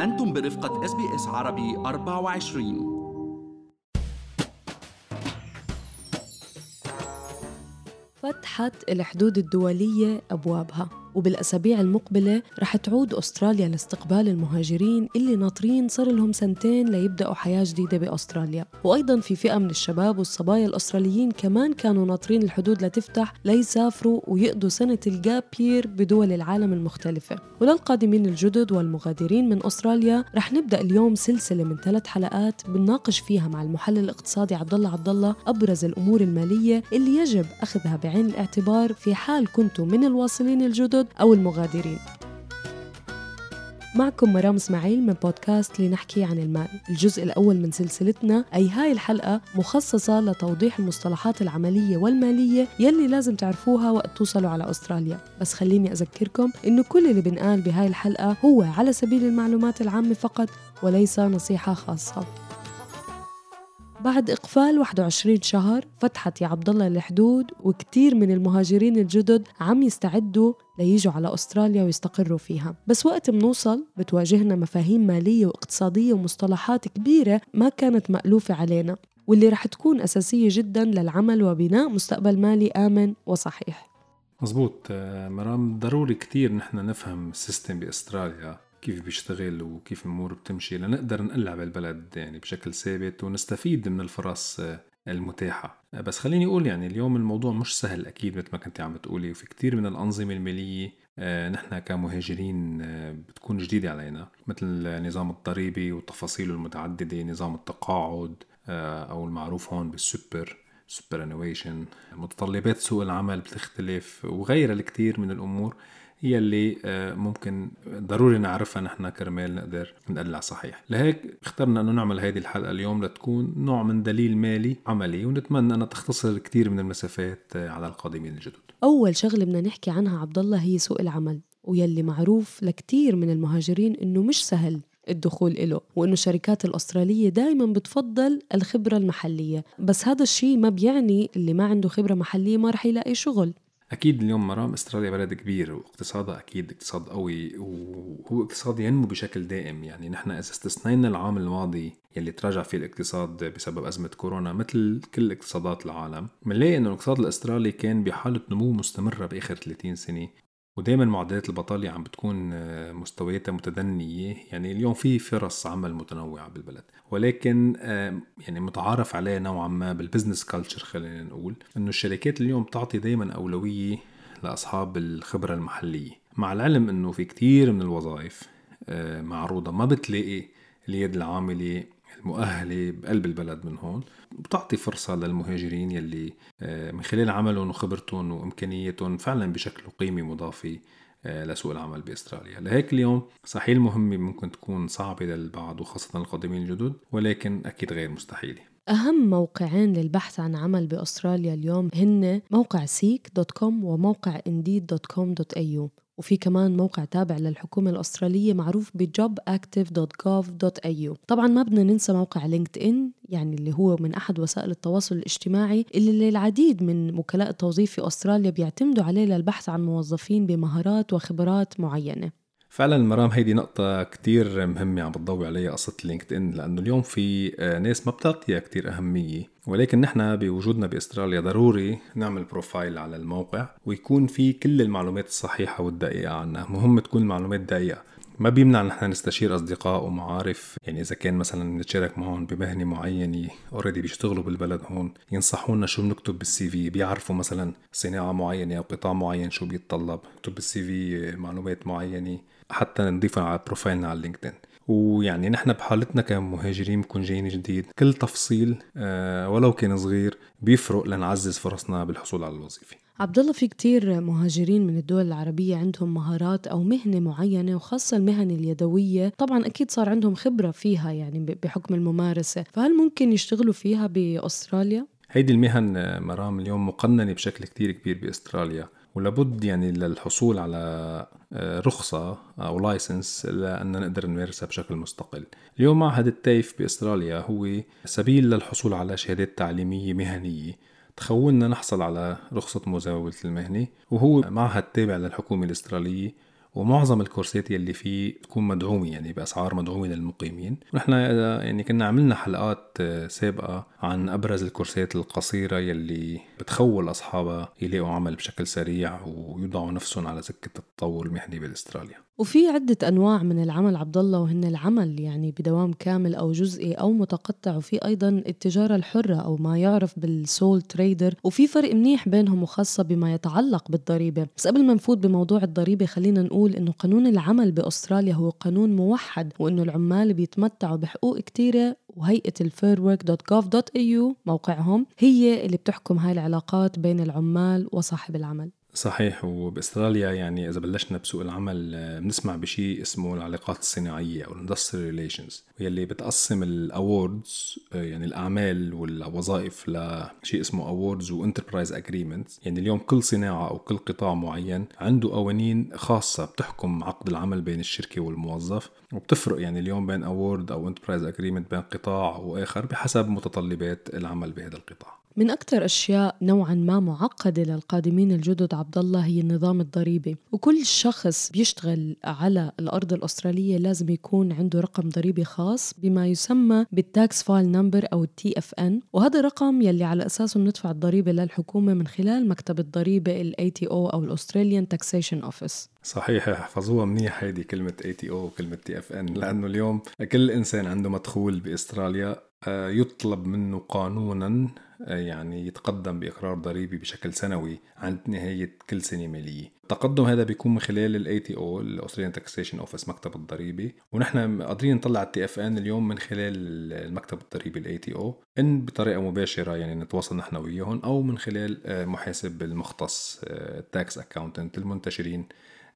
أنتم برفقة SBS عربي 24 فتحت الحدود الدولية أبوابها. وبالأسابيع المقبلة رح تعود أستراليا لاستقبال المهاجرين اللي ناطرين صار لهم سنتين ليبدأوا حياة جديدة بأستراليا. وأيضا في فئة من الشباب والصبايا الأستراليين كمان كانوا ناطرين الحدود لتفتح ليسافروا ويقضوا سنة ال gap year بدول العالم المختلفة. وللقادمين الجدد والمغادرين من أستراليا رح نبدأ اليوم سلسلة من ثلاث حلقات بنناقش فيها مع المحلل الاقتصادي عبد الله عبد الله أبرز الأمور المالية اللي يجب أخذها بعين الاعتبار في حال كنتم من الواصلين الجدد. أو المغادرين. معكم مرام إسماعيل من بودكاست لنحكي عن المال. الجزء الأول من سلسلتنا أي هاي الحلقة مخصصة لتوضيح المصطلحات العملية والمالية يلي لازم تعرفوها وقت توصلوا على أستراليا. بس خليني أذكركم إنه كل اللي بنقال بهاي الحلقة هو على سبيل المعلومات العامة فقط وليس نصيحة خاصة. بعد إقفال 21 شهر فتحت يا عبد الله الحدود وكتير من المهاجرين الجدد عم يستعدوا ليجوا على أستراليا ويستقروا فيها. بس وقت منوصل بتواجهنا مفاهيم مالية واقتصادية ومصطلحات كبيرة ما كانت مألوفة علينا واللي رح تكون أساسية جدا للعمل وبناء مستقبل مالي آمن وصحيح. مزبوط آه، مرام ضروري كتير نحن نفهم السيستم بأستراليا. كيف بيشتغل وكيف الأمور بتمشي لنقدر نقلع بالبلد يعني بشكل ثابت ونستفيد من الفرص آه، المتاحة. بس خليني أقول يعني اليوم الموضوع مش سهل أكيد مثل ما كنت عم بتقولي وفي كتير من الأنظمة المالية آه، نحن كمهاجرين آه، بتكون جديدة علينا. مثل النظام الضريبي وتفاصيله المتعددة نظام التقاعد أو المعروف هون بال super superannuation. متطلبات سوق العمل بتختلف وغيرها الكثير من الأمور. هي اللي آه، ممكن ضروري نعرفها نحن كرمال نقدر نقلع صحيح. لهيك اخترنا إنه نعمل هذه الحلقة اليوم لتكون نوع من دليل مالي عملي ونتمنى أنها تختصر كثير من المسافات آه، على القادمين الجدد. أول شغلة بدنا نحكي عنها عبد الله هي سوق العمل ويلي معروف لكثير من المهاجرين إنه مش سهل الدخول له وإنه الشركات الأسترالية دائما بتفضل الخبرة المحلية. بس هذا الشيء ما بيعني اللي ما عنده خبرة محلية ما رح يلاقي شغل. أكيد اليوم مرام استراليا بلد كبير واقتصادها أكيد اقتصاد قوي وهو اقتصاد ينمو بشكل دائم. يعني نحن إذا استثنينا العام الماضي يلي تراجع فيه الاقتصاد بسبب أزمة كورونا مثل كل اقتصادات العالم بنلاقي إنه الاقتصاد الأسترالي كان بحالة نمو مستمرة بآخر 30 سنة. ودائما معدلات البطالة عم بتكون آه، مستوياتها متدنية. يعني اليوم في فرص عمل متنوعة بالبلد ولكن آه، يعني متعارف عليه نوعا ما بال business culture خلينا نقول إنه الشركات اليوم تعطي دائما أولوية لأصحاب الخبرة المحلية. مع العلم إنه في كتير من الوظائف آه، معروضة ما بتلاقي اليد العاملة المؤهلة بقلب البلد من هون. بتعطي فرصة للمهاجرين يلي آه، من خلال عملهم وخبرتهم وإمكانياتهم فعلا بشكلوا قيمه مضافه آه، لسوق العمل بأستراليا. لهيك اليوم صحيح المهمة ممكن تكون صعبة للبعض وخاصة القادمين الجدد ولكن أكيد غير مستحيلة. أهم موقعين للبحث عن عمل بأستراليا اليوم هن موقع Seek dot com وموقع Indeed dot com dot au وفي كمان موقع تابع للحكومة الأسترالية معروف ب jobactive.gov.au طبعا ما بدنا ننسى موقع LinkedIn يعني اللي هو من أحد وسائل التواصل الاجتماعي اللي العديد من وكلاء التوظيف في أستراليا بيعتمدوا عليه للبحث عن موظفين بمهارات وخبرات معينة. فعلا مرام هيدي نقطة كتير مهمة عم بتضوي عليها قصة LinkedIn لأنه اليوم في آه، ناس ما بتعطيها كتير أهمية. ولكن نحن بوجودنا بأستراليا ضروري نعمل profile على الموقع ويكون في كل المعلومات الصحيحة والدقيقة عنا مهم تكون المعلومات دقيقة. ما بيمنع نحن نستشير أصدقاء ومعارف. يعني إذا كان مثلا نتشارك معهم بمهنة معينة already بيشتغلوا بالبلد هون ينصحونا شو بنكتب بال CV بيعرفوا مثلا صناعة معينة أو قطاع معين شو بيتطلب. نكتب بال CV معلومات معينة. حتى نضيفها على بروفايلنا على لينكدين ويعني نحن بحالتنا كمهاجرين بكون جايين جديد كل تفصيل آه، ولو كان صغير بيفرق لنعزز فرصنا بالحصول على الوظيفة. عبد الله في كتير مهاجرين من الدول العربية عندهم مهارات أو مهنة معينة وخاصة المهن اليدوية. طبعا أكيد صار عندهم خبرة فيها يعني بحكم الممارسة. فهل ممكن يشتغلوا فيها بأستراليا؟ هيدي المهن آه، مرام اليوم مقننة بشكل كتير كبير بأستراليا. ولابد يعني للحصول على آه، رخصة أو license لأن نقدر نمارسها بشكل مستقل. اليوم معهد ال TAFE بأستراليا هو سبيل للحصول على شهادات تعليمية مهنية تخولنا نحصل على رخصة مزاولة المهنة وهو معهد تابع للحكومة الأسترالية ومعظم ال course ات يلي فيه تكون مدعومة يعني بأسعار مدعومة للمقيمين. ونحن يعني كنا عملنا حلقات سابقة عن أبرز ال course ات القصيرة يلي بتخول أصحابها يلاقوا عمل بشكل سريع ويوضعوا نفسهم على سكة التطور المهني باستراليا وفي عدة أنواع من العمل عبد الله وهن العمل يعني بدوام كامل أو جزئي أو متقطع. وفي أيضا التجارة الحرة أو ما يعرف بالسول تريدر. وفي فرق منيح بينهم وخاصة بما يتعلق بالضريبة. بس قبل ما نفوت بموضوع الضريبة خلينا نقول إنه قانون العمل بأستراليا هو قانون موحد وإنه العمال بيتمتعوا بحقوق كتيرة. وهيئة الفيرورك.gov.au موقعهم هي اللي بتحكم هاي العلاقات بين العمال وصاحب العمل. صحيح وبأستراليا يعني إذا بلشنا بسوق العمل آه، بنسمع بشيء اسمه العلاقات الصناعية أو ال industry relations واللي بتقسم ال awards آه، يعني الأعمال والوظائف لشيء اسمه awards و enterprise agreements يعني اليوم كل صناعة أو كل قطاع معين عنده قوانين خاصة بتحكم عقد العمل بين الشركة والموظف وبتفرق يعني اليوم بين award أو enterprise agreement بين قطاع وآخر بحسب متطلبات العمل بهذا القطاع. من أكثر أشياء نوعا ما معقدة للقادمين الجدد عبد الله هي النظام الضريبي. وكل شخص بيشتغل على الأرض الأسترالية لازم يكون عنده رقم ضريبي خاص بما يسمى بال tax file number أو ال TFN. وهذا الرقم يلي على أساسه بندفع الضريبة للحكومة من خلال مكتب الضريبة ال ATO أو ال Australian Taxation Office صحيح احفظوها منيح هيدي كلمة اي تي أو وكلمة تي إف إن لأنه اليوم كل إنسان عنده مدخول بأستراليا يطلب منه قانونا آه، يعني يتقدم بإقرار ضريبي بشكل سنوي عند نهاية كل سنة مالية. التقدم هذا بيكون من خلال الاي تي أو الاستراليان تاكسيشن اوفيس مكتب الضريبي. ونحن قادرين نطلع ال TFN اليوم من خلال المكتب الضريبي ال ATO إن بطريقة مباشرة يعني نتواصل نحن وياهم أو من خلال آه، محاسب المختص ال tax accountant المنتشرين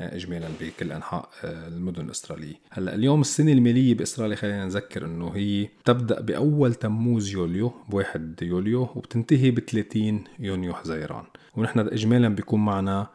اجمالا بكل أنحاء آه، المدن الأسترالية. هلأ اليوم السنة المالية باستراليا خلينا نذكر إنه هي تبدأ بأول تموز يوليو بواحد يوليو وبتنتهي ب 30 يونيو حزيران. ونحن اجمالا بيكون معنا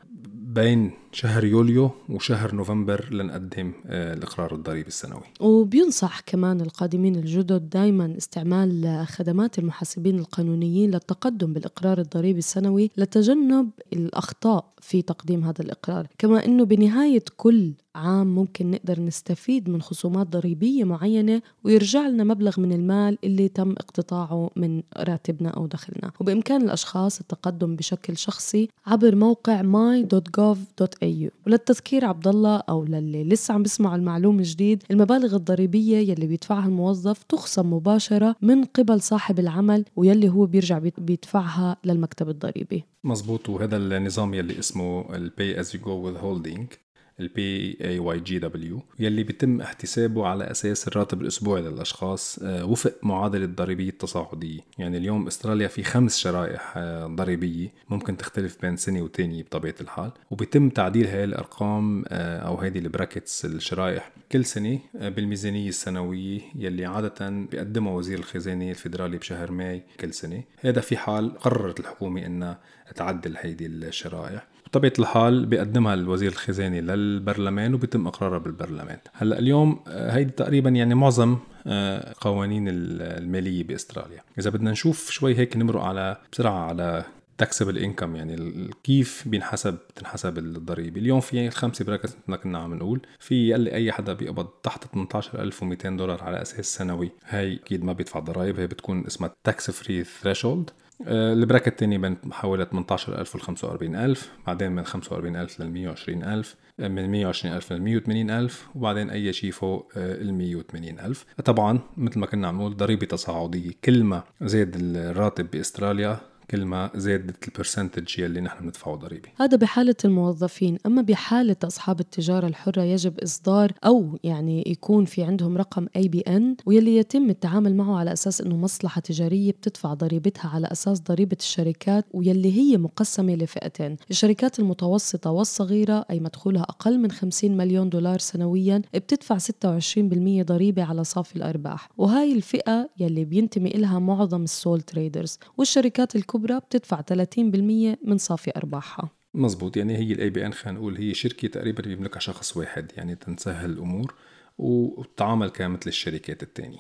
بين شهر يوليو وشهر نوفمبر لنقدم آه، الإقرار الضريبي السنوي. وبينصح كمان القادمين الجدد دائما استعمال خدمات المحاسبين القانونيين للتقدم بالإقرار الضريبي السنوي لتجنب الأخطاء في تقديم هذا الإقرار. كما أنه بنهاية كل عام ممكن نقدر نستفيد من خصومات ضريبية معينة ويرجع لنا مبلغ من المال اللي تم اقتطاعه من راتبنا أو دخلنا. وبإمكان الأشخاص التقدم بشكل شخصي عبر موقع my.gov.au وللتذكير عبد الله أو للي لسه عم بيسمعوا المعلومة جديد المبالغ الضريبية يلي بيدفعها الموظف تخصم مباشرة من قبل صاحب العمل ويلي هو بيرجع بيدفعها للمكتب الضريبي. مزبوط وهذا النظام يلي اسمه ال pay as you go withholding. ال PAYGW يلي بيتم احتسابه على أساس الراتب الأسبوعي للأشخاص آه، وفق معادلة الضريبيه التصاعديه يعني اليوم أستراليا في خمس شرائح آه، ضريبية ممكن تختلف بين سنة وتانية بطبيعة الحال. وبيتم تعديل هاي الأرقام آه، أو هذه ال brackets الشرائح كل سنة بالميزانية السنوية يلي عادة بيقدمها وزير الخزانة الفيدرالي بشهر May كل سنة. هذا في حال قررت الحكومة إنها تعدل هيدي الشرائح. بطبيعة الحال بيقدمها الوزير الخزاني للبرلمان وبيتم إقرارها بالبرلمان. هلأ اليوم آه، هيدي تقريبا يعني معظم آه، قوانين المالية بأستراليا. إذا بدنا نشوف شوي هيك نمرق على بسرعة على taxable income يعني كيف بينحسب بتنحسب الضريبة. اليوم في خمسة bracket مثل كنا عم نقول. في يلي أي حدا بيقبض تحت 18200 دولار على أساس سنوي هاي أكيد ما بيدفع ضرائب. هي بتكون اسمها tax free threshold ال bracket الثاني بين حوالي 18000 ل 45000 بعدين من 45000 لل 120000 من 120000 لل 180000 وبعدين أي شيء فوق آه، ال 180000 طبعا مثل ما كنا عم نقول ضريبة تصاعدية. كل ما زاد الراتب بأستراليا كل ما زادت ال percentage يلي نحن بندفعه ضريبه هذا بحالة الموظفين. أما بحالة أصحاب التجارة الحرة يجب إصدار أو يعني يكون في عندهم رقم ABN ويلي يتم التعامل معه على أساس أنه مصلحة تجارية بتدفع ضريبتها على أساس ضريبة الشركات ويلي هي مقسمة لفئتين. الشركات المتوسطة والصغيرة أي مدخولها أقل من 50 مليون دولار سنويا بتدفع 26% ضريبة على صافي الأرباح. وهاي الفئة يلي بينتمي إلها معظم ال sole traders والشركات الكبرى الكبرى بتدفع 30% من صافي أرباحها. مزبوط. يعني هي ال ABN خلينا نقول هي شركة تقريبا بيملكها شخص واحد يعني تنسهل الأمور وتتعامل كمثل الشركات الثانية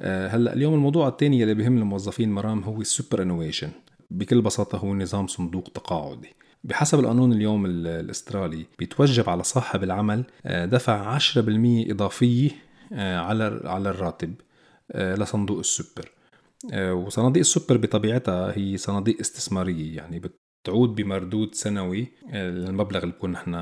آه، هلأ اليوم الموضوع الثاني اللي بيهم الموظفين مرام هو ال superannuation بكل بساطة هو نظام صندوق تقاعدي. بحسب القانون اليوم الأسترالي بيتوجب على صاحب العمل دفع 10% إضافية على على الراتب لصندوق السوبر. وصناديق السوبر بطبيعتها هي صناديق استثمارية يعني تعود بمردود سنوي المبلغ اللي بكون نحن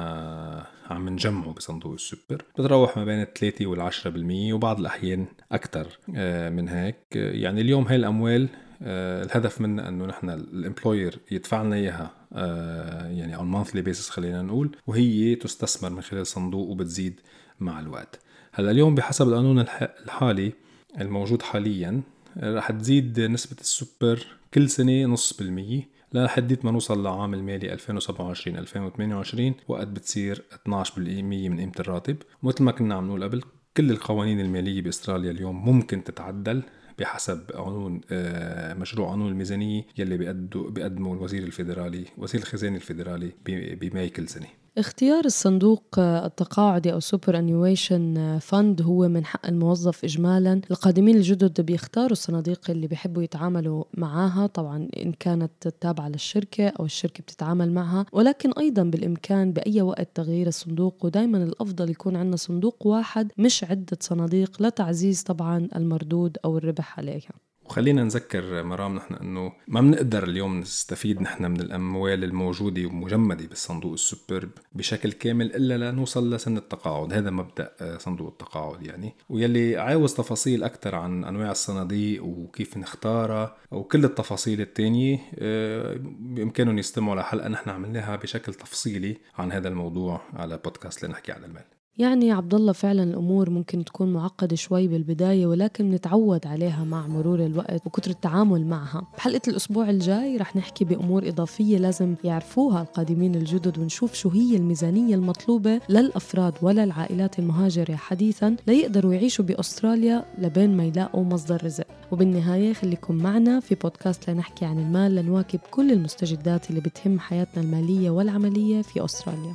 عم نجمعه بصندوق السوبر. بتروح ما بين 3 وال 10% وبعض الأحيان أكثر آه، من هيك. يعني اليوم هاي الأموال آه، الهدف منها إنه نحن ال employer يدفع لنا إياها آه، يعني on monthly basis خلينا نقول وهي تستثمر من خلال صندوق وبتزيد مع الوقت. هلا اليوم بحسب القانون الحالي الموجود حاليا رح تزيد نسبة السوبر كل سنة نص بالمية لحديت ما نوصل لعام المالي 2027 2028 وقت بتصير 12% من قيمة الراتب. ومثل ما كنا عم نقول قبل كل القوانين المالية بأستراليا اليوم ممكن تتعدل بحسب قانون آه، مشروع قانون الميزانية يلي بيقدمه الوزير الفيدرالي وزير الخزانة الفيدرالي بماي كل سنة. اختيار الصندوق التقاعدي أو superannuation fund هو من حق الموظف إجمالا. القادمين الجدد بيختاروا الصناديق اللي بيحبوا يتعاملوا معاها طبعا إن كانت تابعة للشركة أو الشركة بتتعامل معها. ولكن أيضا بالإمكان بأي وقت تغيير الصندوق ودايما الأفضل يكون عندنا صندوق واحد مش عدة صناديق لتعزيز طبعا المردود أو الربح عليها. وخلينا نذكر مرام نحن إنه ما بنقدر اليوم نستفيد نحن من الأموال الموجودة ومجمدة بالصندوق السوبر بشكل كامل إلا لنوصل لسن التقاعد. هذا مبدأ آه، صندوق التقاعد يعني. ويلي عاوز تفاصيل أكثر عن أنواع الصناديق وكيف نختارها وكل التفاصيل الثانية آه، بإمكانهم يستمعوا لحلقة نحن عملناها بشكل تفصيلي عن هذا الموضوع على بودكاست لنحكي عن المال. يعني عبد الله فعلا الأمور ممكن تكون معقدة شوي بالبداية ولكن نتعود عليها مع مرور الوقت وكثر التعامل معها. بحلقة الأسبوع الجاي رح نحكي بأمور إضافية لازم يعرفوها القادمين الجدد ونشوف شو هي الميزانية المطلوبة للأفراد وللعائلات المهاجرة حديثا ليقدروا يعيشوا بأستراليا لبين ما يلاقوا مصدر رزق. وبالنهاية خليكم معنا في بودكاست لنحكي عن المال لنواكب كل المستجدات اللي بتهم حياتنا المالية والعملية في أستراليا.